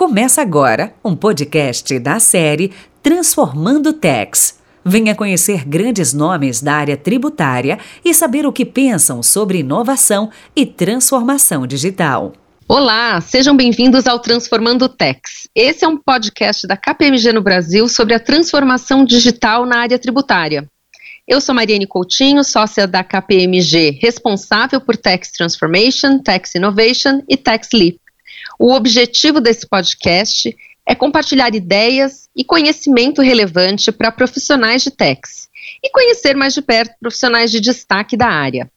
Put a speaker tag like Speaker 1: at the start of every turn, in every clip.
Speaker 1: Começa agora um podcast da série Transformando Tex. Venha conhecer grandes nomes da área tributária e saber o que pensam sobre inovação e transformação digital.
Speaker 2: Olá, sejam bem-vindos ao Transformando Tex. Esse é um podcast da KPMG no Brasil sobre a transformação digital na área tributária. Eu sou Mariane Coutinho, sócia da KPMG, responsável por Tax Transformation, Tax Innovation e Tax Leap. O objetivo desse podcast é compartilhar ideias e conhecimento relevante para profissionais de tax e conhecer mais de perto profissionais de destaque da área.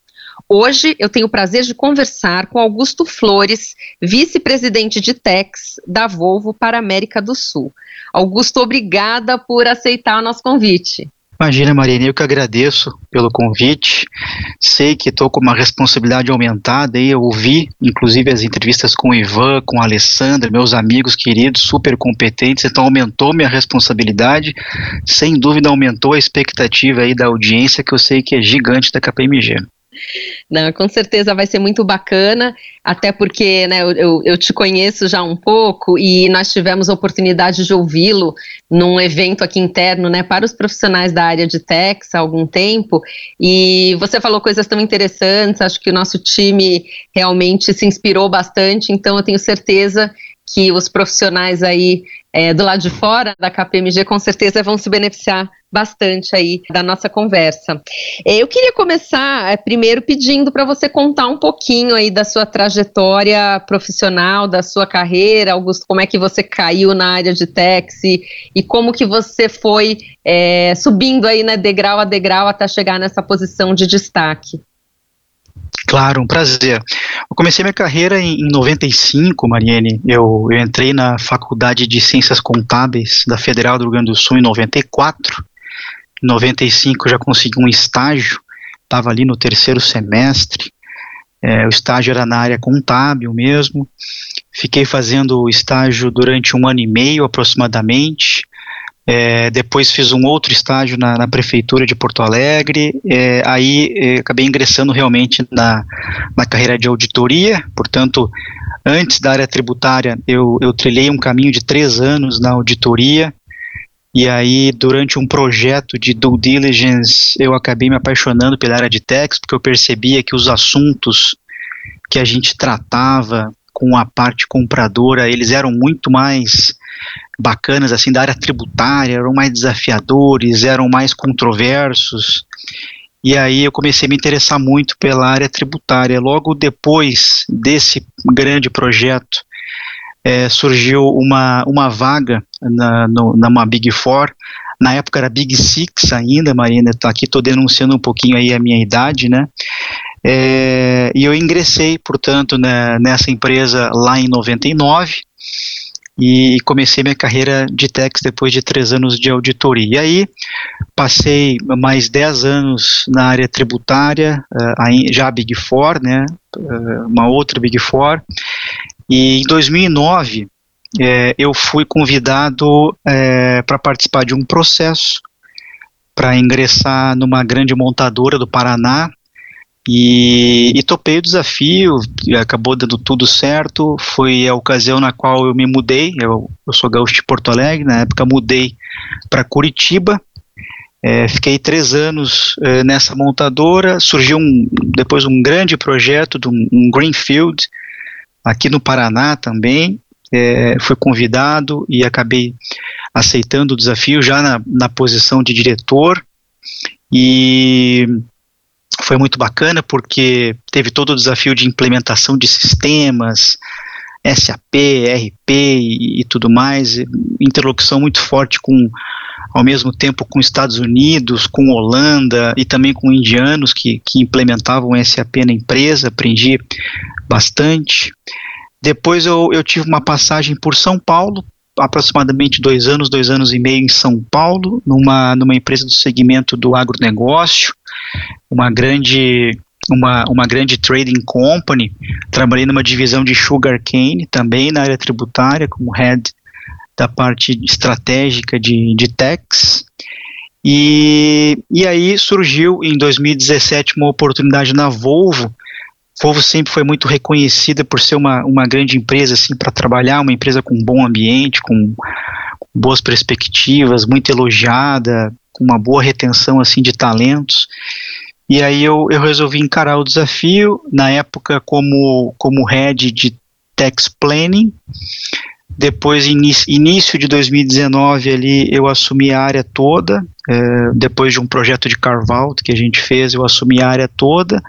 Speaker 2: Hoje eu tenho o prazer de conversar com Augusto Flores, vice-presidente de Tex da Volvo para a América do Sul. Augusto, obrigada por aceitar o nosso convite.
Speaker 3: Imagina, Marina, eu que agradeço pelo convite. Sei que estou com uma responsabilidade aumentada e eu ouvi, inclusive, as entrevistas com o Ivan, com a Alessandra, meus amigos queridos, super competentes, então aumentou minha responsabilidade. Sem dúvida, aumentou a expectativa aí da audiência, que eu sei que é gigante da KPMG.
Speaker 2: Não, com certeza vai ser muito bacana, até porque né, eu, eu te conheço já um pouco e nós tivemos a oportunidade de ouvi-lo num evento aqui interno né, para os profissionais da área de techs há algum tempo. E você falou coisas tão interessantes, acho que o nosso time realmente se inspirou bastante, então eu tenho certeza que os profissionais aí é, do lado de fora da KPMG com certeza vão se beneficiar bastante aí da nossa conversa. É, eu queria começar é, primeiro pedindo para você contar um pouquinho aí da sua trajetória profissional, da sua carreira, Augusto, como é que você caiu na área de táxi e como que você foi é, subindo aí, né, degrau a degrau até chegar nessa posição de destaque.
Speaker 3: Claro, um prazer. Eu comecei minha carreira em, em 95, Mariene. Eu, eu entrei na Faculdade de Ciências Contábeis da Federal do Rio Grande do Sul em 94. Em 95 já consegui um estágio, estava ali no terceiro semestre. É, o estágio era na área contábil mesmo. Fiquei fazendo o estágio durante um ano e meio aproximadamente. É, depois fiz um outro estágio na, na prefeitura de Porto Alegre. É, aí é, acabei ingressando realmente na, na carreira de auditoria. Portanto, antes da área tributária, eu, eu trilhei um caminho de três anos na auditoria. E aí, durante um projeto de due diligence, eu acabei me apaixonando pela área de tax, porque eu percebia que os assuntos que a gente tratava com a parte compradora, eles eram muito mais bacanas assim da área tributária, eram mais desafiadores, eram mais controversos. E aí eu comecei a me interessar muito pela área tributária. Logo depois desse grande projeto, é, surgiu uma, uma vaga na, no, numa Big Four. Na época era Big Six ainda, Marina, tá aqui estou denunciando um pouquinho aí a minha idade, né? É, e eu ingressei, portanto, né, nessa empresa lá em 99 e comecei minha carreira de tax depois de três anos de auditoria. E aí passei mais dez anos na área tributária, uh, já Big Four, né, uh, uma outra Big Four, e em 2009 é, eu fui convidado é, para participar de um processo para ingressar numa grande montadora do Paraná, e, e, topei o desafio, acabou dando tudo certo. Foi a ocasião na qual eu me mudei. Eu, eu sou gaúcho de Porto Alegre, na época mudei para Curitiba. É, fiquei três anos é, nessa montadora. Surgiu um, depois um grande projeto de um, um Greenfield aqui no Paraná também. É, fui convidado e acabei aceitando o desafio já na, na posição de diretor. E foi muito bacana porque teve todo o desafio de implementação de sistemas, SAP, RP e, e tudo mais, interlocução muito forte com ao mesmo tempo com Estados Unidos, com Holanda e também com indianos que, que implementavam SAP na empresa, aprendi bastante. Depois eu, eu tive uma passagem por São Paulo, aproximadamente dois anos, dois anos e meio em São Paulo, numa, numa empresa do segmento do agronegócio, uma grande uma, uma grande trading company, trabalhei numa divisão de sugarcane, também na área tributária, como head da parte estratégica de, de tax, e, e aí surgiu em 2017 uma oportunidade na Volvo Volvo sempre foi muito reconhecida por ser uma, uma grande empresa assim para trabalhar, uma empresa com um bom ambiente, com, com boas perspectivas, muito elogiada, com uma boa retenção assim de talentos. E aí eu, eu resolvi encarar o desafio, na época como, como head de tax planning. Depois, início, de 2019, ali, eu assumi a área toda. É, depois de um projeto de carve-out que a gente fez, eu assumi a área toda.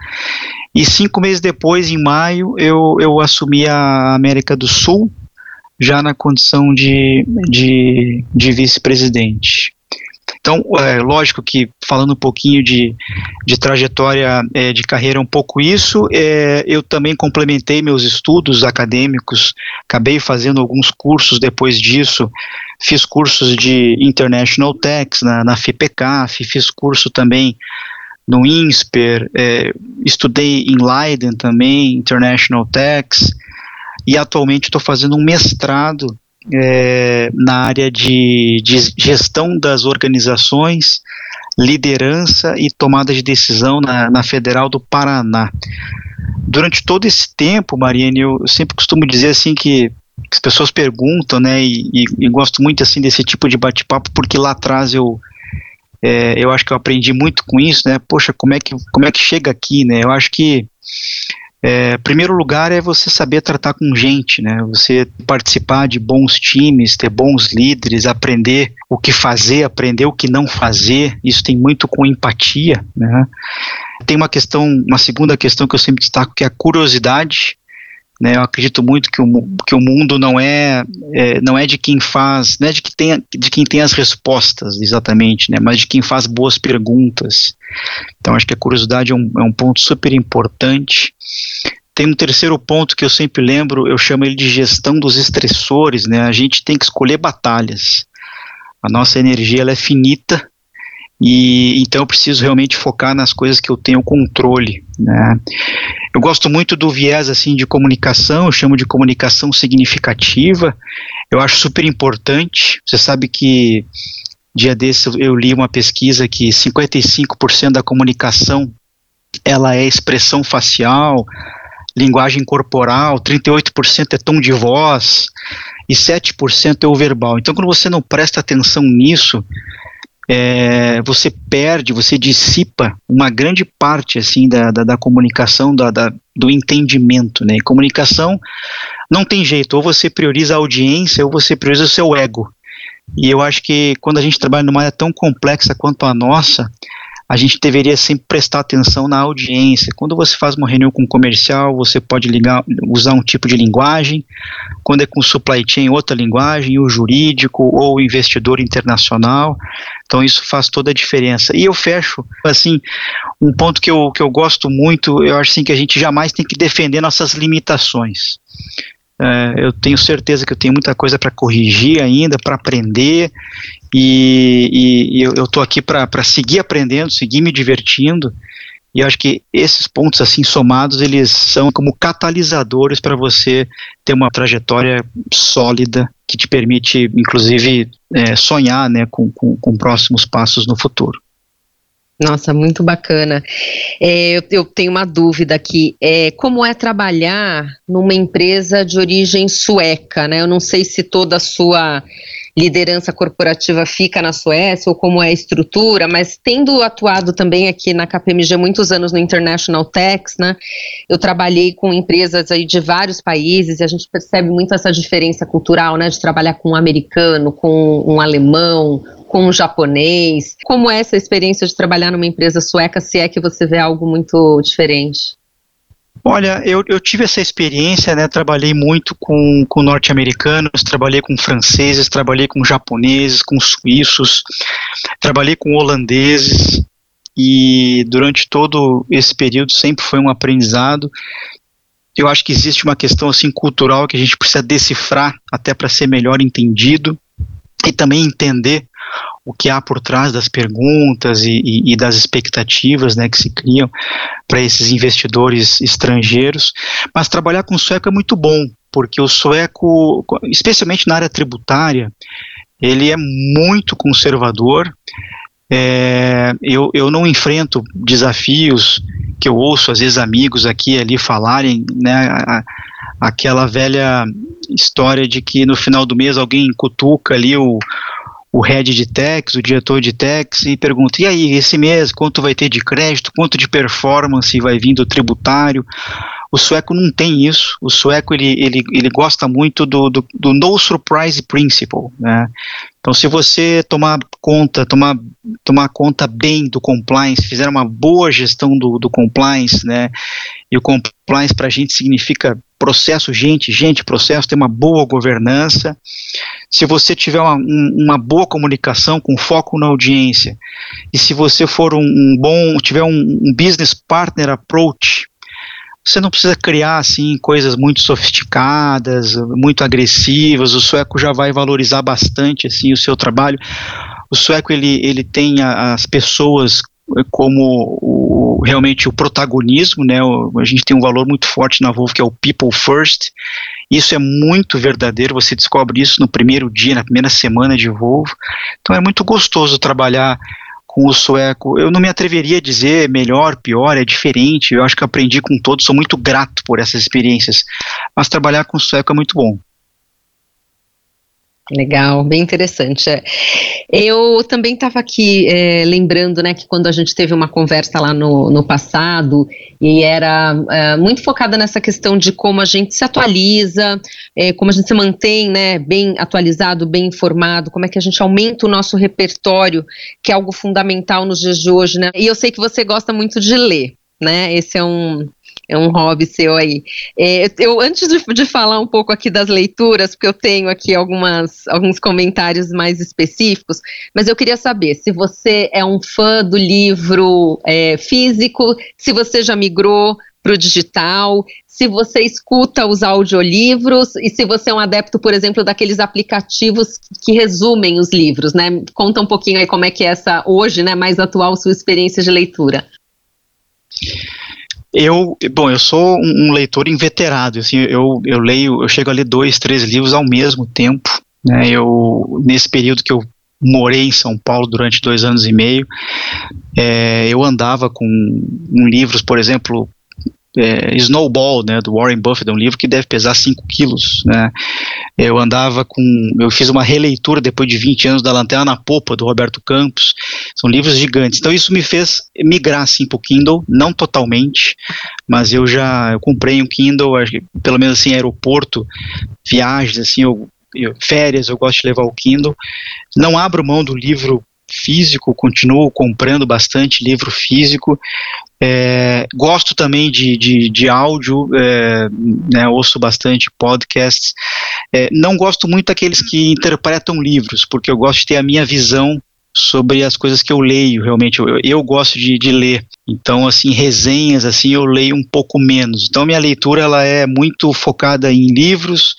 Speaker 3: E cinco meses depois, em maio, eu, eu assumi a América do Sul, já na condição de, de, de vice-presidente. Então, é lógico que falando um pouquinho de, de trajetória é, de carreira, um pouco isso, é, eu também complementei meus estudos acadêmicos, acabei fazendo alguns cursos depois disso, fiz cursos de International Tax na, na FIPECAF, fiz curso também no INSPER, é, estudei em Leiden também, International Tax, e atualmente estou fazendo um mestrado é, na área de, de gestão das organizações, liderança e tomada de decisão na, na Federal do Paraná. Durante todo esse tempo, Mariane, eu, sempre costumo dizer assim que as pessoas perguntam, né, e, e, e gosto muito assim desse tipo de bate-papo porque lá atrás eu é, eu acho que eu aprendi muito com isso, né? Poxa, como é que como é que chega aqui, né? Eu acho que é, primeiro lugar é você saber tratar com gente, né? Você participar de bons times, ter bons líderes, aprender o que fazer, aprender o que não fazer. Isso tem muito com empatia, né? Tem uma questão, uma segunda questão que eu sempre destaco que é a curiosidade. Né, eu acredito muito que o, que o mundo não é, é não é de quem faz, não é de, que tem, de quem tem as respostas exatamente, né, mas de quem faz boas perguntas. Então acho que a curiosidade é um, é um ponto super importante. Tem um terceiro ponto que eu sempre lembro, eu chamo ele de gestão dos estressores, né? A gente tem que escolher batalhas. A nossa energia ela é finita e então eu preciso realmente focar nas coisas que eu tenho controle, né? Eu gosto muito do viés assim de comunicação, eu chamo de comunicação significativa. Eu acho super importante. Você sabe que dia desse eu li uma pesquisa que 55% da comunicação ela é expressão facial, linguagem corporal, 38% é tom de voz e 7% é o verbal. Então, quando você não presta atenção nisso, é, você perde, você dissipa uma grande parte assim da, da, da comunicação, da, da, do entendimento. Né? E comunicação não tem jeito, ou você prioriza a audiência ou você prioriza o seu ego. E eu acho que quando a gente trabalha numa área tão complexa quanto a nossa, a gente deveria sempre prestar atenção na audiência. Quando você faz uma reunião com um comercial, você pode ligar, usar um tipo de linguagem. Quando é com supply chain, outra linguagem, o jurídico ou o investidor internacional. Então isso faz toda a diferença. E eu fecho, assim, um ponto que eu, que eu gosto muito, eu acho assim que a gente jamais tem que defender nossas limitações. É, eu tenho certeza que eu tenho muita coisa para corrigir ainda, para aprender, e, e, eu estou aqui para seguir aprendendo, seguir me divertindo. E acho que esses pontos assim somados eles são como catalisadores para você ter uma trajetória sólida que te permite, inclusive, é, sonhar né, com, com, com próximos passos no futuro.
Speaker 2: Nossa, muito bacana. É, eu, eu, tenho uma dúvida aqui. É, como é trabalhar numa empresa de origem sueca? Né? Eu não sei se toda a sua liderança corporativa fica na Suécia ou como é a estrutura, mas tendo atuado também aqui na KPMG muitos anos no International Tax, né, eu trabalhei com empresas aí de vários países e a gente percebe muito essa diferença cultural, né, de trabalhar com um americano, com um alemão, com um japonês. Como é essa experiência de trabalhar numa empresa sueca, se é que você vê algo muito diferente?
Speaker 3: Olha, eu, eu tive essa experiência, né? Trabalhei muito com, com norte-americanos, trabalhei com franceses, trabalhei com japoneses, com suíços, trabalhei com holandeses e durante todo esse período sempre foi um aprendizado. Eu acho que existe uma questão assim cultural que a gente precisa decifrar até para ser melhor entendido e também entender o que há por trás das perguntas e, e, e das expectativas né, que se criam para esses investidores estrangeiros. Mas trabalhar com sueco é muito bom, porque o sueco, especialmente na área tributária, ele é muito conservador. é, eu, eu não enfrento desafios que eu ouço, às vezes, amigos aqui ali falarem, né, a, aquela velha história de que no final do mês alguém cutuca ali o, o head de tax, o diretor de tax e pergunta: e aí, esse mês quanto vai ter de crédito, quanto de performance vai vir do tributário? O sueco não tem isso. O sueco ele, ele, ele gosta muito do, do, do no surprise principle. Né? Então, se você tomar conta, tomar, tomar conta bem do compliance, fizer uma boa gestão do, do compliance, né? E o compliance para a gente significa processo, gente, gente, processo, ter uma boa governança. Se você tiver uma, uma boa comunicação com foco na audiência, e se você for um, um bom, tiver um, um business partner approach você não precisa criar assim coisas muito sofisticadas, muito agressivas. O sueco já vai valorizar bastante assim o seu trabalho. O sueco ele, ele tem a, as pessoas como o, realmente o protagonismo, né? O, a gente tem um valor muito forte na Volvo que é o people first. Isso é muito verdadeiro. Você descobre isso no primeiro dia, na primeira semana de Volvo. Então é muito gostoso trabalhar com o sueco. Eu não me atreveria a dizer melhor, pior, é diferente. Eu acho que aprendi com todos, sou muito grato por essas experiências. Mas trabalhar com o sueco é muito bom.
Speaker 2: Legal, bem interessante. É. Eu também estava aqui é, lembrando, né, que quando a gente teve uma conversa lá no, no passado e era é, muito focada nessa questão de como a gente se atualiza, é, como a gente se mantém, né, bem atualizado, bem informado, como é que a gente aumenta o nosso repertório, que é algo fundamental nos dias de hoje, né? E eu sei que você gosta muito de ler, né? Esse é um é um hobby seu aí. É, eu, antes de, de, falar um pouco aqui das leituras, porque eu tenho aqui algumas, alguns comentários mais específicos, mas eu queria saber se você é um fã do livro é, físico, se você já migrou para o digital, se você escuta os audiolivros e se você é um adepto, por exemplo, daqueles aplicativos que resumem os livros, né? Conta um pouquinho aí como é que é essa, hoje, né, mais atual, sua experiência de leitura.
Speaker 3: Eu, bom, eu sou um, um leitor inveterado, assim, eu, eu leio, eu chego a ler dois, três livros ao mesmo tempo, né, eu, nesse período que eu morei em São Paulo durante dois anos e meio, é, eu andava com um livros, por exemplo, é, Snowball, né, do Warren Buffett, é um livro que deve pesar 5 quilos, né, eu andava com, eu fiz uma releitura depois de 20 anos da Lanterna na Popa, do Roberto Campos, são livros gigantes, então isso me fez migrar, assim, para o Kindle, não totalmente, mas eu já, eu comprei um Kindle, pelo menos assim, aeroporto, viagens, assim, eu, eu, férias, eu gosto de levar o Kindle, não abro mão do livro físico, continuo comprando bastante livro físico. É, gosto também de, de, de áudio, é, né, ouço bastante podcasts. É, não gosto muito daqueles que interpretam livros, porque eu gosto de ter a minha visão sobre as coisas que eu leio, realmente, eu, eu gosto de, de, ler, então, assim, resenhas, assim, eu leio um pouco menos, então minha leitura, ela é muito focada em livros,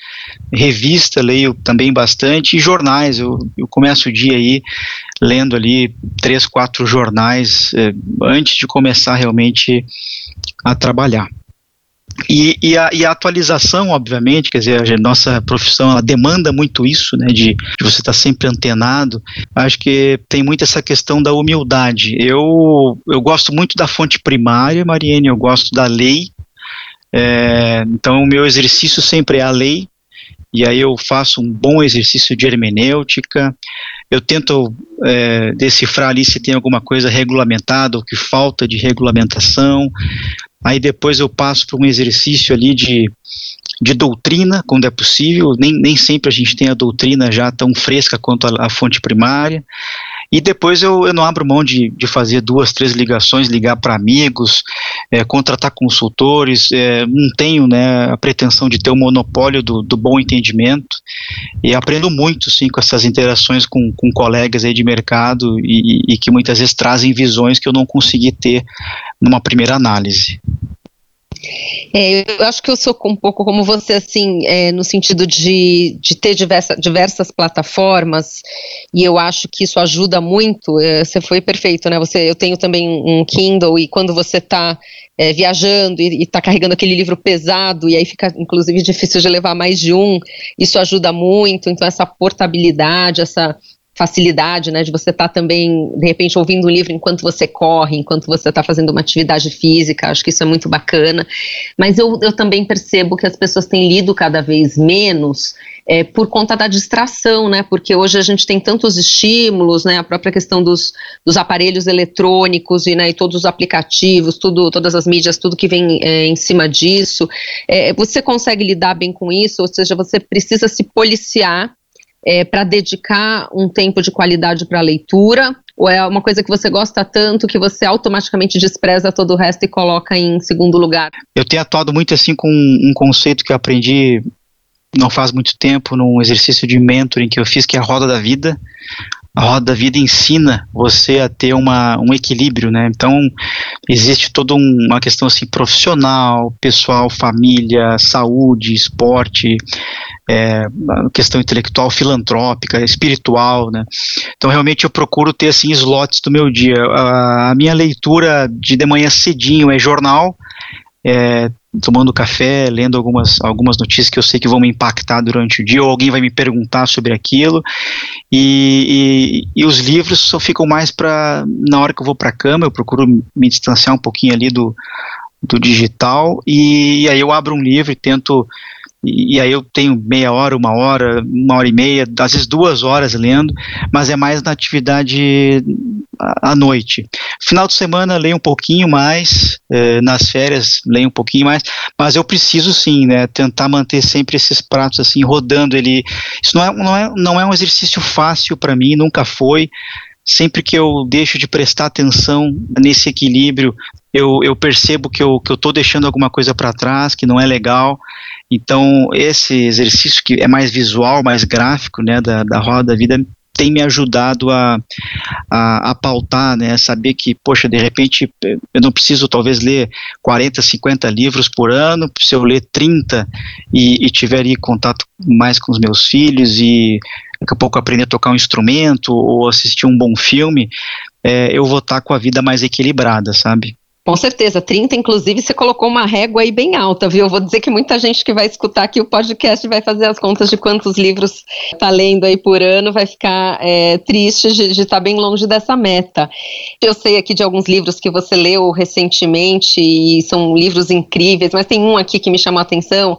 Speaker 3: revista, leio também bastante, e jornais, eu, eu começo o dia aí lendo ali três, quatro jornais eh, antes de começar realmente a trabalhar. E, e, a, e, a, atualização, obviamente, quer dizer, a nossa profissão ela demanda muito isso, né, de, de você estar tá sempre antenado. Acho que tem muito essa questão da humildade. Eu, eu gosto muito da fonte primária, Mariene, eu gosto da lei. É, então, o meu exercício sempre é a lei, e aí eu faço um bom exercício de hermenêutica, eu tento é, decifrar ali se tem alguma coisa regulamentada ou que falta de regulamentação, aí depois eu passo para um exercício ali de, de doutrina, quando é possível, nem, nem sempre a gente tem a doutrina já tão fresca quanto a, a fonte primária, e depois eu, eu não abro mão de, de fazer duas, três ligações, ligar para amigos, é, contratar consultores. É, não tenho né, a pretensão de ter o monopólio do, do bom entendimento. E aprendo muito, sim, com essas interações com, com colegas aí de mercado e, e que muitas vezes trazem visões que eu não consegui ter numa primeira análise.
Speaker 2: É, eu acho que eu sou um pouco como você, assim, é, no sentido de, de ter diversa, diversas plataformas, e eu acho que isso ajuda muito. É, você foi perfeito, né? Você, eu tenho também um Kindle, e quando você está é, viajando e está carregando aquele livro pesado, e aí fica, inclusive, difícil de levar mais de um, isso ajuda muito. Então, essa portabilidade, essa facilidade, né, de você estar tá também, de repente, ouvindo um livro enquanto você corre, enquanto você está fazendo uma atividade física, acho que isso é muito bacana. Mas eu, eu também percebo que as pessoas têm lido cada vez menos é, por conta da distração, né, porque hoje a gente tem tantos estímulos, né, a própria questão dos, dos aparelhos eletrônicos e, né, e todos os aplicativos, tudo, todas as mídias, tudo que vem é, em cima disso. É, você consegue lidar bem com isso, ou seja, você precisa se policiar é, para dedicar um tempo de qualidade para a leitura? Ou é uma coisa que você gosta tanto que você automaticamente despreza todo o resto e coloca em segundo lugar?
Speaker 3: Eu tenho atuado muito assim com um conceito que eu aprendi não faz muito tempo num exercício de mentoring que eu fiz, que é a roda da vida. A roda da vida ensina você a ter uma, um equilíbrio, né? Então, existe toda um, uma questão assim profissional, pessoal, família, saúde, esporte, é, questão intelectual, filantrópica, espiritual, né? Então realmente eu procuro ter assim slots do meu dia. A, a minha leitura de de manhã cedinho é jornal, é, tomando café, lendo algumas, algumas notícias que eu sei que vão me impactar durante o dia, ou alguém vai me perguntar sobre aquilo, e, e, e os livros só ficam mais para na hora que eu vou para a cama, eu procuro me distanciar um pouquinho ali do, do digital, e, e aí eu abro um livro e tento e, aí eu tenho meia hora, uma hora, uma hora e meia, às vezes duas horas lendo, mas é mais na atividade à noite. Final de semana leio um pouquinho mais, eh, nas férias leio um pouquinho mais, mas eu preciso sim, né, tentar manter sempre esses pratos assim rodando. Ele, isso não é, não é, não é um exercício fácil para mim, nunca foi sempre que eu deixo de prestar atenção nesse equilíbrio, eu, eu percebo que eu estou deixando alguma coisa para trás, que não é legal. Então, esse exercício que é mais visual, mais gráfico, né, da, da roda da vida, tem me ajudado a, a, a, pautar, né, saber que, poxa, de repente eu não preciso talvez ler 40, 50 livros por ano, se eu ler 30 e, e tiver aí contato mais com os meus filhos e daqui a pouco aprender a tocar um instrumento ou assistir um bom filme, é, eu vou estar com a vida mais equilibrada, sabe?
Speaker 2: Com certeza, 30, inclusive, você colocou uma régua aí bem alta, viu? Eu vou dizer que muita gente que vai escutar aqui o podcast vai fazer as contas de quantos livros está lendo aí por ano, vai ficar é, triste de estar tá bem longe dessa meta. Eu sei aqui de alguns livros que você leu recentemente e são livros incríveis, mas tem um aqui que me chamou a atenção,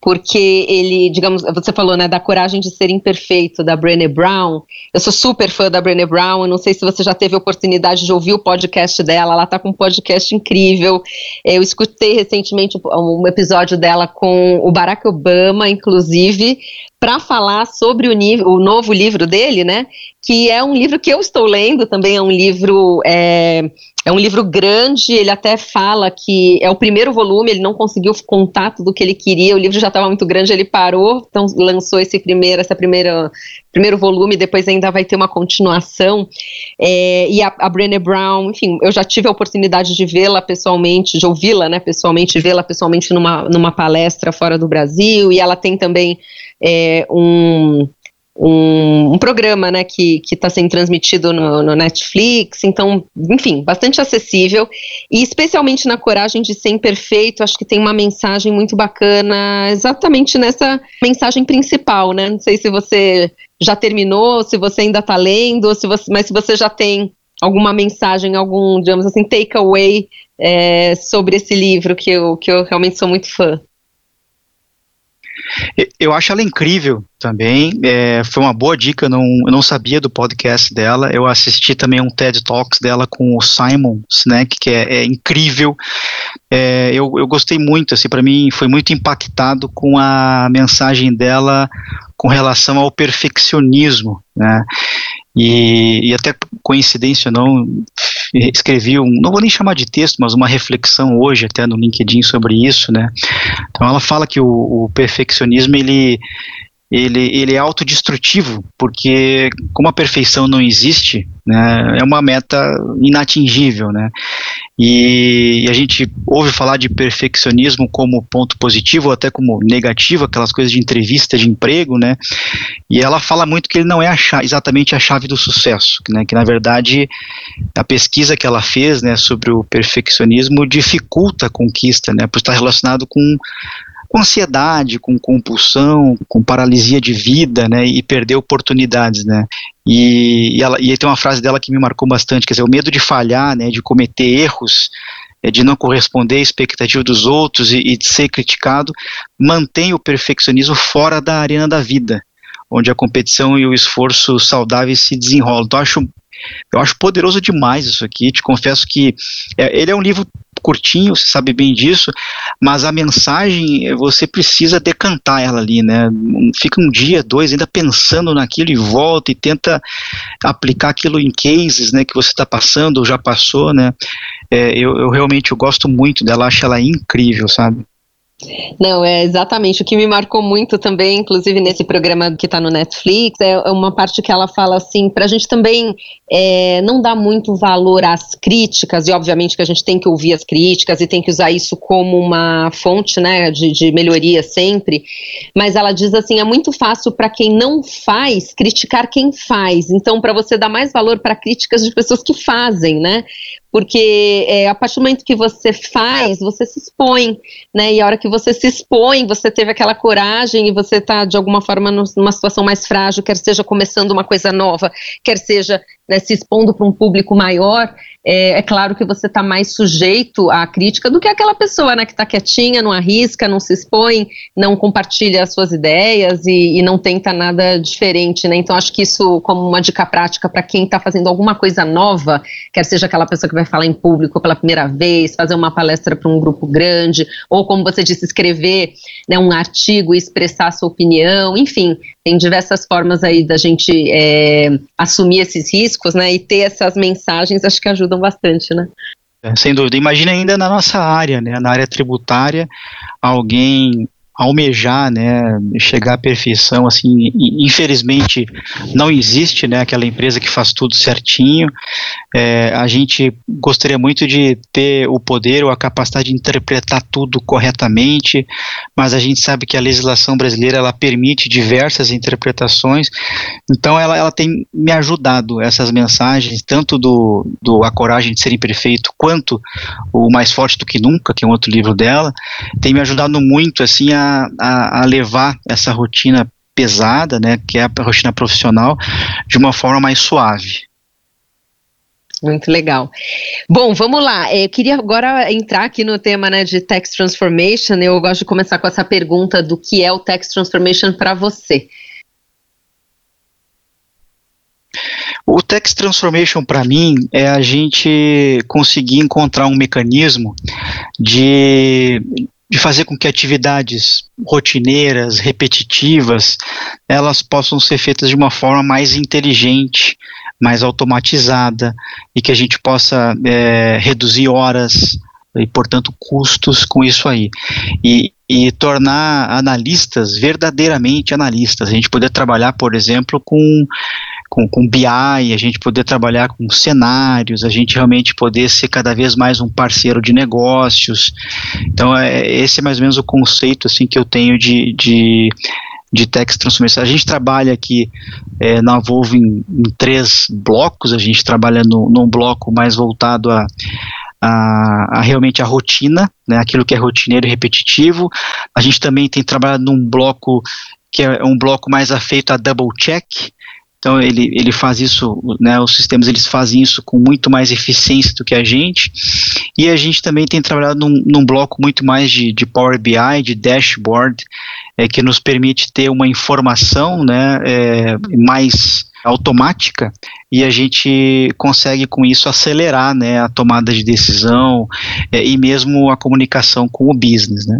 Speaker 2: porque ele, digamos, você falou, né, da coragem de ser imperfeito, da Brené Brown. Eu sou super fã da Brené Brown, eu não sei se você já teve a oportunidade de ouvir o podcast dela, ela tá com um podcast incrível. Eu escutei recentemente um episódio dela com o Barack Obama, inclusive, para falar sobre o, o, novo livro dele, né? Que é um livro que eu estou lendo, também é um livro é, é um livro grande. Ele até fala que é o primeiro volume, ele não conseguiu contar tudo o que ele queria. O livro já estava muito grande, ele parou, então lançou esse primeiro, essa primeira primeiro volume. Depois ainda vai ter uma continuação. É, e a, a Brené Brown, enfim, eu já tive a oportunidade de vê-la pessoalmente, de ouvi-la, né? Pessoalmente, vê-la pessoalmente numa numa palestra fora do Brasil. E ela tem também é, um, um, um, programa né, que está sendo transmitido no, no, Netflix, então, enfim, bastante acessível, e especialmente na coragem de ser imperfeito, acho que tem uma mensagem muito bacana, exatamente nessa mensagem principal, né? Não sei se você já terminou, se você ainda está lendo, se você, mas se você já tem alguma mensagem, algum, digamos assim, takeaway é, sobre esse livro, que eu, que eu realmente sou muito fã.
Speaker 3: Eu acho ela incrível também. É, foi uma boa dica, eu não, eu não sabia do podcast dela. Eu assisti também um TED Talks dela com o Simon Sinek, que é, é incrível. É, eu, eu gostei muito, assim, para mim foi muito impactado com a mensagem dela com relação ao perfeccionismo, né? E, e até coincidência não, escrevi um, não vou nem chamar de texto, mas uma reflexão hoje até no LinkedIn sobre isso, né? Então ela fala que o, o perfeccionismo ele ele, ele é autodestrutivo, porque como a perfeição não existe, né, é uma meta inatingível, né, e, e, a gente ouve falar de perfeccionismo como ponto positivo ou até como negativo, aquelas coisas de entrevista de emprego, né, e ela fala muito que ele não é a chave, exatamente a chave do sucesso, né, que na verdade a pesquisa que ela fez, né, sobre o perfeccionismo dificulta a conquista, né, por estar relacionado com com ansiedade, com compulsão, com paralisia de vida, né, e perder oportunidades, né. E, e, ela, e tem uma frase dela que me marcou bastante, quer dizer, o medo de falhar, né, de cometer erros, é, de não corresponder à expectativa dos outros e, e de ser criticado, mantém o perfeccionismo fora da arena da vida, onde a competição e o esforço saudáveis se desenrolam. Então, eu acho eu acho poderoso demais isso aqui. Te confesso que é, ele é um livro curtinho, você sabe bem disso, mas a mensagem eh, você precisa decantar ela ali, né? Fica um dia, dois ainda pensando naquilo e volta e tenta aplicar aquilo em cases, né? Que você está passando ou já passou, né? É, eu, eu realmente eu gosto muito dela, acho ela incrível, sabe?
Speaker 2: Não, é exatamente. O que me marcou muito também, inclusive nesse programa que está no Netflix, é, é uma parte que ela fala assim, para a gente também é, não dar muito valor às críticas, e obviamente que a gente tem que ouvir as críticas e tem que usar isso como uma fonte né, de, de melhoria sempre, mas ela diz assim: é muito fácil para quem não faz criticar quem faz. Então, para você dar mais valor para críticas de pessoas que fazem, né? Porque é, a partir do momento que você faz, você se expõe, né? E a hora que você se expõe, você teve aquela coragem e você está de alguma forma numa situação mais frágil, quer seja começando uma coisa nova, quer seja né, se expondo para um público maior, é, é, claro que você está mais sujeito à crítica do que aquela pessoa né, que está quietinha, não arrisca, não se expõe, não compartilha as suas ideias e, e não tenta nada diferente. Né? Então, acho que isso, como uma dica prática para quem está fazendo alguma coisa nova, quer seja aquela pessoa que vai falar em público pela primeira vez, fazer uma palestra para um grupo grande, ou como você disse, escrever né, um artigo e expressar a sua opinião, enfim, tem diversas formas aí da gente é, assumir esses riscos, né? E ter essas mensagens, acho que ajudam bastante, né?
Speaker 3: É, sem dúvida. Imagina ainda na nossa área, né? Na área tributária, alguém almejar, né, chegar à perfeição, assim, infelizmente não existe, né, aquela empresa que faz tudo certinho. É, a gente gostaria muito de ter o poder ou a capacidade de interpretar tudo corretamente, mas a gente sabe que a legislação brasileira ela permite diversas interpretações. Então, ela, ela tem me ajudado essas mensagens, tanto do, do a coragem de ser imperfeito quanto o mais forte do que nunca, que é um outro livro dela, tem me ajudado muito, assim, a a, a, levar essa rotina pesada, né, que é a rotina profissional, de uma forma mais suave.
Speaker 2: Muito legal. Bom, vamos lá. Eu queria agora entrar aqui no tema né, de Tax Transformation. Eu gosto de começar com essa pergunta do que é o Tax Transformation para você.
Speaker 3: O Tax Transformation, para mim, é a gente conseguir encontrar um mecanismo de, de fazer com que atividades rotineiras, repetitivas, elas possam ser feitas de uma forma mais inteligente, mais automatizada e que a gente possa é, reduzir horas e, portanto, custos com isso aí. E, e tornar analistas verdadeiramente analistas. A gente poder trabalhar, por exemplo, com com, com BI, a gente poder trabalhar com cenários, a gente realmente poder ser cada vez mais um parceiro de negócios. Então, é, esse é mais ou menos o conceito assim que eu tenho de, de de Text Transformation. A gente trabalha aqui é, na Volvo em, em, três blocos, a gente trabalha no, num bloco mais voltado a, a, a, realmente a rotina, né, aquilo que é rotineiro e repetitivo. A gente também tem trabalhado num bloco que é um bloco mais afeito a double check, então ele, ele faz isso, né, os sistemas eles fazem isso com muito mais eficiência do que a gente. E a gente também tem trabalhado num, num bloco muito mais de, de Power BI, de dashboard, é, que nos permite ter uma informação né, é, mais automática e a gente consegue com isso acelerar né, a tomada de decisão é, e mesmo a comunicação com o business. Né.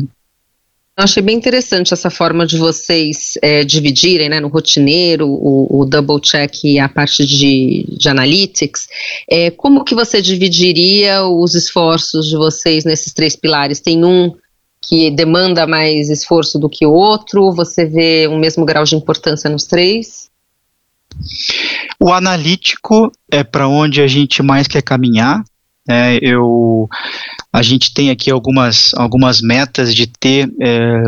Speaker 2: Eu achei bem interessante essa forma de vocês é, dividirem, né, no rotineiro, o, o, double check e a parte de, de analytics. É, como que você dividiria os esforços de vocês nesses três pilares? Tem um que demanda mais esforço do que o outro? Você vê um mesmo grau de importância nos três?
Speaker 3: O analítico é para onde a gente mais quer caminhar. É, eu, a gente tem aqui algumas, algumas metas de ter, é,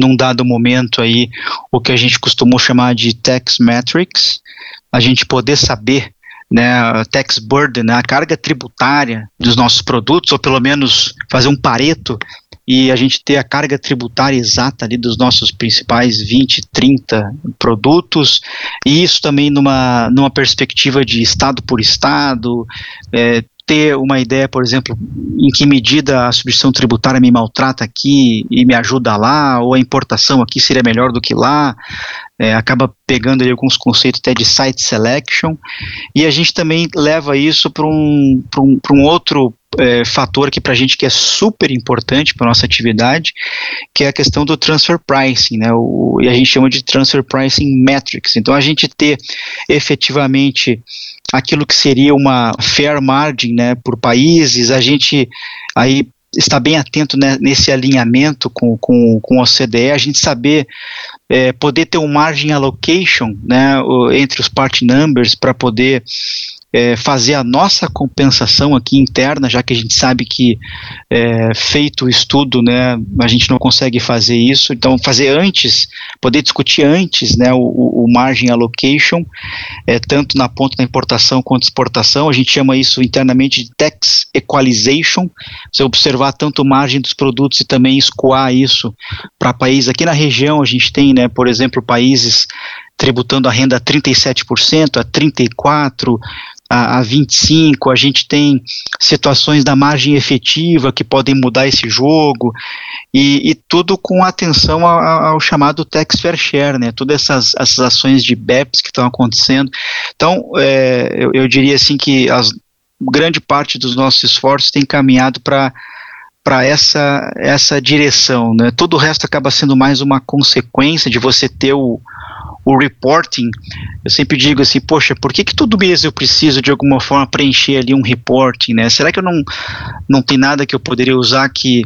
Speaker 3: num dado momento aí, o que a gente costumou chamar de tax metrics, a gente poder saber né, tax burden, né, a carga tributária dos nossos produtos, ou pelo menos fazer um pareto e a gente ter a carga tributária exata ali dos nossos principais 20, 30 produtos, e isso também numa, numa perspectiva de estado por estado, é, ter uma ideia, por exemplo, em que medida a substituição tributária me maltrata aqui e me ajuda lá, ou a importação aqui seria melhor do que lá, é, acaba pegando ali alguns conceitos até de site selection, e a gente também leva isso para um, um, um outro é, fator aqui para a gente que é super importante para nossa atividade, que é a questão do transfer pricing, né? O, e a gente chama de transfer pricing metrics. Então a gente ter efetivamente aquilo que seria uma fair margin, né, por países, a gente aí está bem atento né, nesse alinhamento com, com, com o OCDE, a gente saber é, poder ter um margin allocation né, entre os part numbers para poder é, fazer a nossa compensação aqui interna, já que a gente sabe que é, feito o estudo, né, a gente não consegue fazer isso, então fazer antes, poder discutir antes, né, o, o margin allocation, é, tanto na ponta da importação quanto exportação, a gente chama isso internamente de tax equalization, você observar tanto a margem dos produtos e também escoar isso para países, aqui na região a gente tem, né, por exemplo, países tributando a renda a 37%, a 34%, a, a 25, a gente tem situações da margem efetiva que podem mudar esse jogo, e, e tudo com atenção ao, ao, chamado tax fair share, né, todas essas, essas ações de BEPS que estão acontecendo. Então, é, eu, eu diria assim que as, grande parte dos nossos esforços tem caminhado para para essa, essa direção. Né? Todo o resto acaba sendo mais uma consequência de você ter o, o reporting, eu sempre digo assim, poxa, por que, que todo mês eu preciso de alguma forma preencher ali um reporting, né? Será que eu não, não tem nada que eu poderia usar que,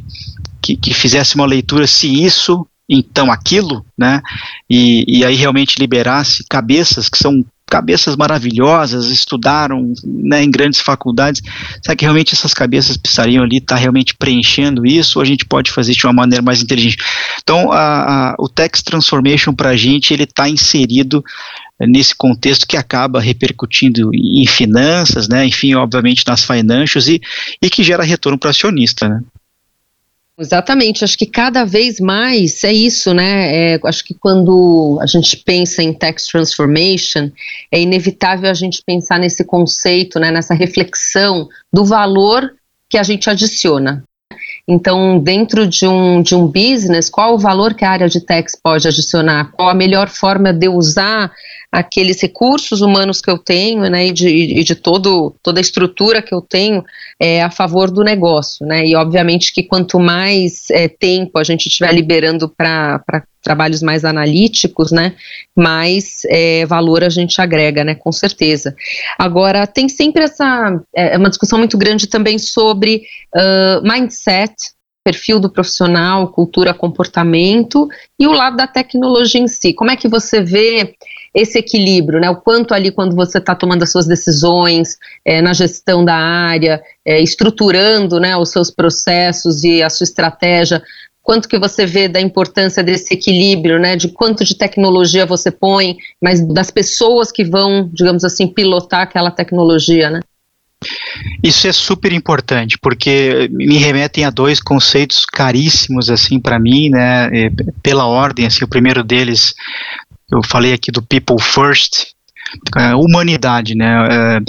Speaker 3: que, que fizesse uma leitura se isso, então aquilo, né? E, e aí realmente liberasse cabeças que são cabeças maravilhosas, estudaram né, em grandes faculdades. Será que realmente essas cabeças precisariam ali estar tá realmente preenchendo isso ou a gente pode fazer de uma maneira mais inteligente? Então, a, a, o Text Transformation para a gente, ele está inserido nesse contexto que acaba repercutindo em finanças, né, enfim, obviamente nas financials e, e que gera retorno para acionista, né?
Speaker 2: Exatamente, acho que cada vez mais é isso, né? É, acho que quando a gente pensa em tax transformation, é inevitável a gente pensar nesse conceito, né, nessa reflexão do valor que a gente adiciona. Então, dentro de um, de um business, qual o valor que a área de tax pode adicionar? Qual a melhor forma de usar aqueles recursos humanos que eu tenho, né, e de, e de todo, toda a estrutura que eu tenho é, a favor do negócio, né, e obviamente que quanto mais é, tempo a gente estiver liberando para trabalhos mais analíticos, né, mais é, valor a gente agrega, né, com certeza. Agora, tem sempre essa, é, é uma discussão muito grande também sobre uh, mindset, perfil do profissional, cultura, comportamento e o lado da tecnologia em si. Como é que você vê esse equilíbrio, né? O quanto ali quando você está tomando as suas decisões é, na gestão da área, é, estruturando, né, os seus processos e a sua estratégia, quanto que você vê da importância desse equilíbrio, né? De quanto de tecnologia você põe, mas das pessoas que vão, digamos assim, pilotar aquela tecnologia, né?
Speaker 3: Isso é super importante, porque me remetem a dois conceitos caríssimos, assim, para mim, né, pela ordem, assim, o primeiro deles, eu falei aqui do people first, é, humanidade, né? É,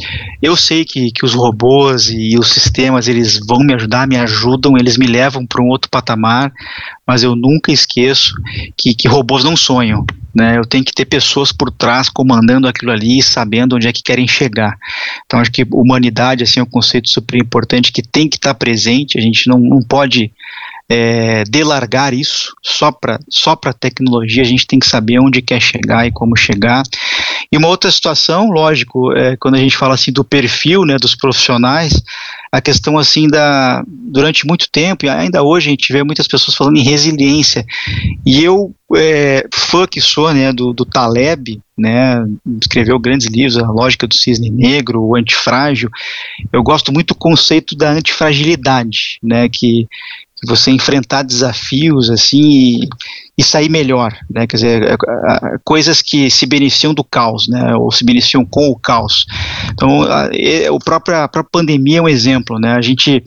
Speaker 3: eu sei que, que os robôs e os sistemas eles vão me ajudar, me ajudam, eles me levam para um outro patamar, mas eu nunca esqueço que, que robôs não sonham. Né, eu tenho que ter pessoas por trás comandando aquilo ali, sabendo onde é que querem chegar. Então acho que humanidade assim é um conceito super importante que tem que estar presente. A gente não, não pode é, delargar isso só para só para tecnologia. A gente tem que saber onde quer chegar e como chegar. E uma outra situação, lógico, é, quando a gente fala assim do perfil, né, dos profissionais, a questão assim da durante muito tempo e ainda hoje a gente vê muitas pessoas falando em resiliência. E eu é, fã que sou né do, do Taleb né escreveu grandes livros a lógica do cisne negro o antifrágil eu gosto muito do conceito da antifragilidade né que você enfrentar desafios assim e, e, sair melhor, né? Quer dizer, é, é, coisas que se beneficiam do caos, né? Ou se beneficiam com o caos. Então, a, a própria, a própria pandemia é um exemplo, né? A gente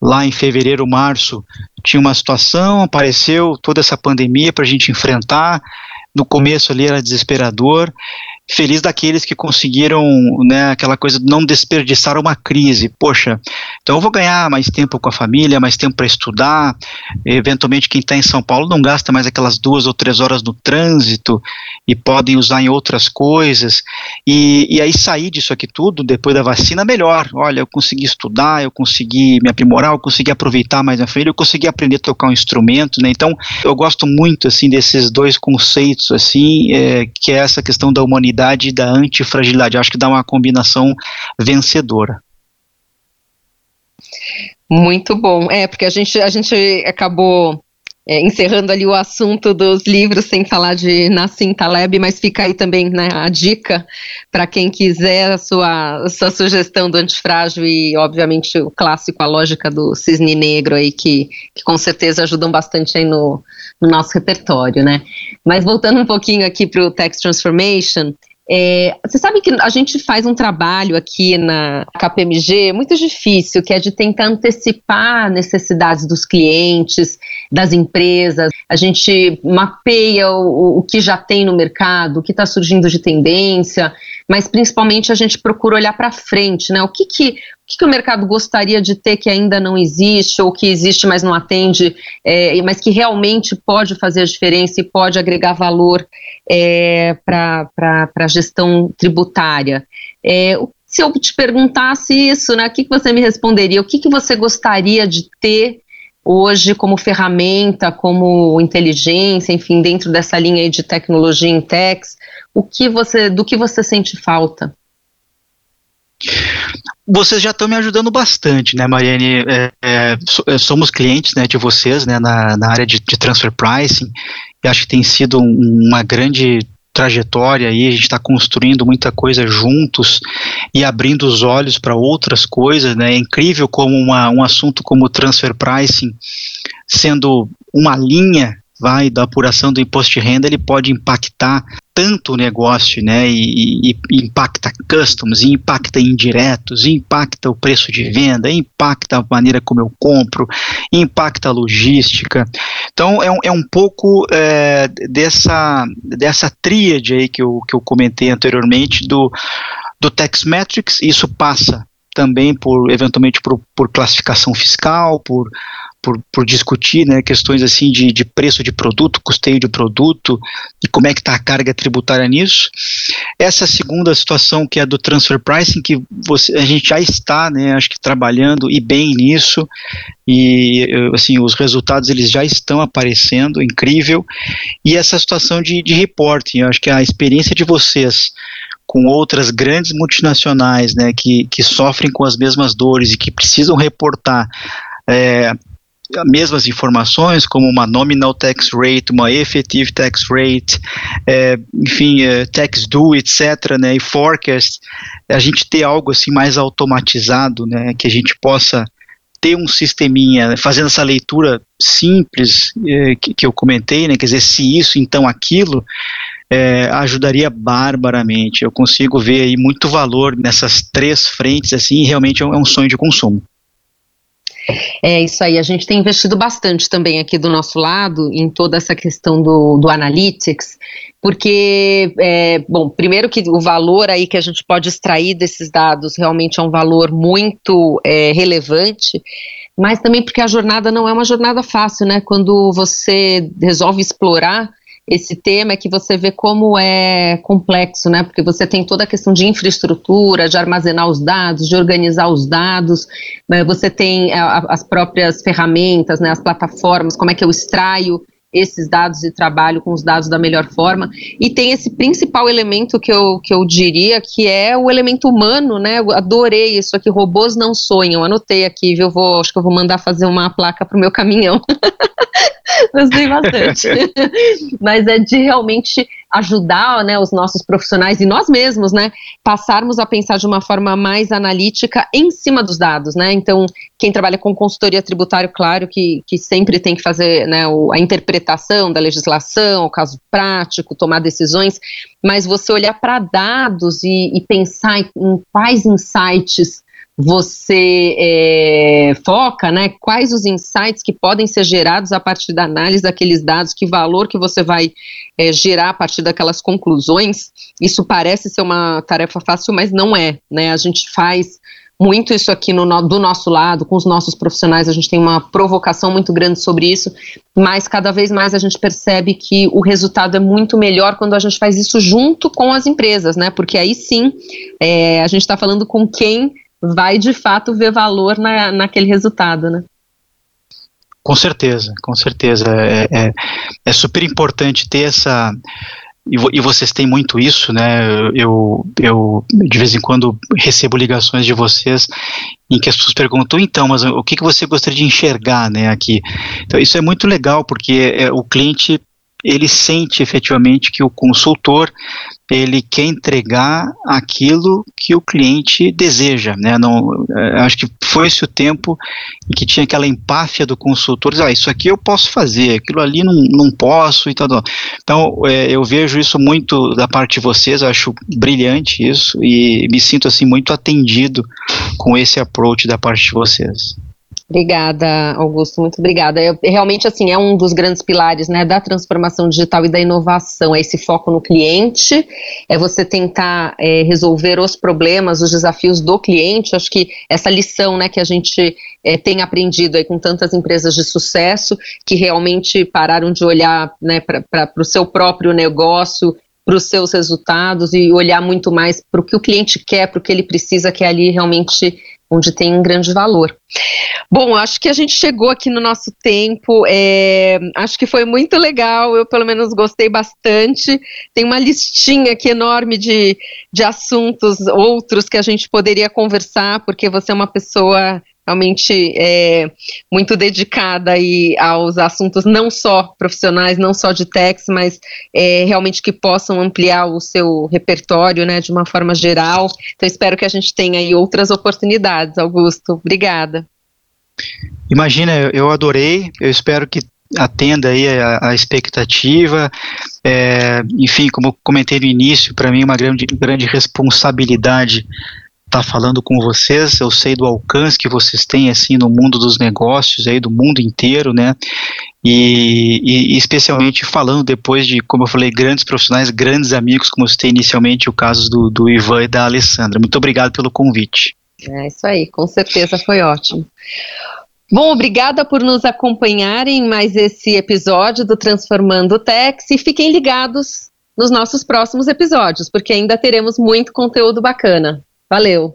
Speaker 3: lá em fevereiro, março, tinha uma situação, apareceu toda essa pandemia para a gente enfrentar. No começo ali era desesperador, feliz daqueles que conseguiram, né, aquela coisa de não desperdiçar uma crise. Poxa, então eu vou ganhar mais tempo com a família, mais tempo para estudar. Eventualmente, quem está em São Paulo não gasta mais aquelas duas ou três horas no trânsito e podem usar em outras coisas. E, e aí sair disso aqui tudo, depois da vacina, melhor. Olha, eu consegui estudar, eu consegui me aprimorar, eu consegui aproveitar mais a família, eu consegui aprender a tocar um instrumento, né? Então, eu gosto muito, assim, desses dois conceitos, assim, é, que é essa questão da humanidade fragilidade e da antifragilidade. Acho que dá uma combinação vencedora.
Speaker 2: Muito bom. É, porque a gente, a gente acabou é, encerrando ali o assunto dos livros, sem falar de Nassim Taleb, mas fica aí também né, a dica para quem quiser a sua, a sua sugestão do antifrágil e, obviamente, o clássico, a lógica do cisne negro aí, que, que com certeza ajudam bastante aí no, no nosso repertório, né? Mas voltando um pouquinho aqui para o Text Transformation, é, você sabe que a gente faz um trabalho aqui na KPMG muito difícil, que é de tentar antecipar necessidades dos clientes, das empresas. A gente mapeia o, o que já tem no mercado, o que está surgindo de tendência, mas principalmente a gente procura olhar para frente, né? O que que, o que que o mercado gostaria de ter que ainda não existe, ou que existe, mas não atende, é, mas que realmente pode fazer a diferença e pode agregar valor é, para a gestão tributária. É, se eu te perguntasse isso, né, o que, que você me responderia? O que, que você gostaria de ter hoje como ferramenta, como inteligência, enfim, dentro dessa linha de tecnologia em techs, o que você, do que você sente falta?
Speaker 3: Vocês já estão me ajudando bastante, né, Mariane? É, é, é, somos clientes né, de vocês né, na, na área de, de transfer pricing e acho que tem sido um, uma grande trajetória aí, a gente está construindo muita coisa juntos e abrindo os olhos para outras coisas, né? É incrível como uma, um assunto como transfer pricing, sendo uma linha vai da apuração do imposto de renda, ele pode impactar tanto o negócio, né, e, e, impacta customs, e impacta indiretos, e impacta o preço de venda, impacta a maneira como eu compro, impacta a logística. Então é um, é um pouco é, dessa, dessa tríade aí que eu, que eu comentei anteriormente do, do Tax Metrics, isso passa também por eventualmente por, por classificação fiscal, por por, por discutir né, questões assim de, de preço de produto, custeio de produto e como é que está a carga tributária nisso. Essa segunda situação que é do transfer pricing, que você, a gente já está, né, acho que trabalhando e bem nisso e assim os resultados eles já estão aparecendo, incrível. E essa situação de, de reporting, eu acho que a experiência de vocês com outras grandes multinacionais, né, que, que sofrem com as mesmas dores e que precisam reportar é, mesmas informações, como uma nominal tax rate, uma effective tax rate, é, enfim, é, tax due, etc., né, e forecast, a gente ter algo assim mais automatizado, né, que a gente possa ter um sisteminha, fazendo essa leitura simples é, que, que, eu comentei, né, quer dizer, se isso, então aquilo, é, ajudaria barbaramente. Eu consigo ver aí muito valor nessas três frentes, assim, e realmente é um, é um sonho de consumo.
Speaker 2: É isso aí, a gente tem investido bastante também aqui do nosso lado em toda essa questão do, do analytics, porque, é, bom, primeiro que o valor aí que a gente pode extrair desses dados realmente é um valor muito é, relevante, mas também porque a jornada não é uma jornada fácil, né? Quando você resolve explorar esse tema é que você vê como é complexo, né? Porque você tem toda a questão de infraestrutura, de armazenar os dados, de organizar os dados, né? você tem a, as próprias ferramentas, né? As plataformas, como é que eu extraio esses dados e trabalho com os dados da melhor forma. E tem esse principal elemento que eu, que eu diria que é o elemento humano, né? Eu adorei isso aqui, robôs não sonham. Anotei aqui, viu? Vou, acho que eu vou mandar fazer uma placa para o meu caminhão. Gostei bastante. Mas é de realmente ajudar né, os nossos profissionais e nós mesmos, né, passarmos a pensar de uma forma mais analítica em cima dos dados, né? Então, quem trabalha com consultoria tributária, claro que, que sempre tem que fazer né, a interpretação da legislação, o caso prático, tomar decisões, mas você olhar para dados e, e pensar em, em quais insights você é, foca, né, quais os insights que podem ser gerados a partir da análise daqueles dados, que valor que você vai é, gerar a partir daquelas conclusões, isso parece ser uma tarefa fácil, mas não é, né, a gente faz muito isso aqui no, do nosso lado, com os nossos profissionais, a gente tem uma provocação muito grande sobre isso, mas cada vez mais a gente percebe que o resultado é muito melhor quando a gente faz isso junto com as empresas, né? Porque aí sim é, a gente está falando com quem vai de fato ver valor na, naquele resultado, né?
Speaker 3: Com certeza, com certeza. É, é, é super importante ter essa. E, e, vocês têm muito isso, né? Eu, eu, de vez em quando, recebo ligações de vocês em que as pessoas perguntam, então, mas o que, que você gostaria de enxergar, né, aqui? Então, isso é muito legal, porque é, o cliente ele sente efetivamente que o consultor ele quer entregar aquilo que o cliente deseja, né? Não, é, acho que foi esse o tempo em que tinha aquela empáfia do consultor, ah, isso aqui eu posso fazer, aquilo ali não, não posso e tal. Então, é, eu vejo isso muito da parte de vocês, acho brilhante isso e me sinto assim muito atendido com esse approach da parte de vocês.
Speaker 2: Obrigada, Augusto, muito obrigada. Eu, realmente, assim, é um dos grandes pilares, né, da transformação digital e da inovação, é esse foco no cliente, é você tentar é, resolver os problemas, os desafios do cliente, acho que essa lição, né, que a gente é, tem aprendido aí com tantas empresas de sucesso, que realmente pararam de olhar, né, para o seu próprio negócio, para os seus resultados e olhar muito mais para o que o cliente quer, para o que ele precisa, que é ali realmente onde tem um grande valor. Bom, acho que a gente chegou aqui no nosso tempo. É, acho que foi muito legal. Eu, pelo menos, gostei bastante. Tem uma listinha aqui enorme de, de assuntos, outros que a gente poderia conversar, porque você é uma pessoa realmente é, muito dedicada aí aos assuntos não só profissionais, não só de techs, mas é, realmente que possam ampliar o seu repertório, né, de uma forma geral. Então espero que a gente tenha aí outras oportunidades, Augusto. Obrigada.
Speaker 3: Imagina, eu adorei, eu espero que atenda aí a, a expectativa. É, enfim, como comentei no início, para mim é uma grande, grande responsabilidade estar tá falando com vocês. Eu sei do alcance que vocês têm assim no mundo dos negócios aí do mundo inteiro, né? E, e, especialmente falando depois de, como eu falei, grandes profissionais, grandes amigos, como eu citei inicialmente o caso do, do Ivan e da Alessandra. Muito obrigado pelo convite.
Speaker 2: É isso aí, com certeza foi ótimo. Bom, obrigada por nos acompanharem em mais esse episódio do Transformando o Tex e fiquem ligados nos nossos próximos episódios, porque ainda teremos muito conteúdo bacana. Valeu!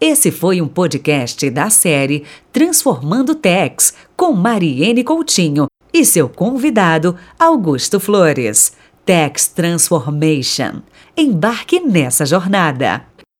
Speaker 1: Esse foi um podcast da série Transformando Tex, com Mariene Coutinho e seu convidado, Augusto Flores. Tex Transformation. Embarque nessa jornada.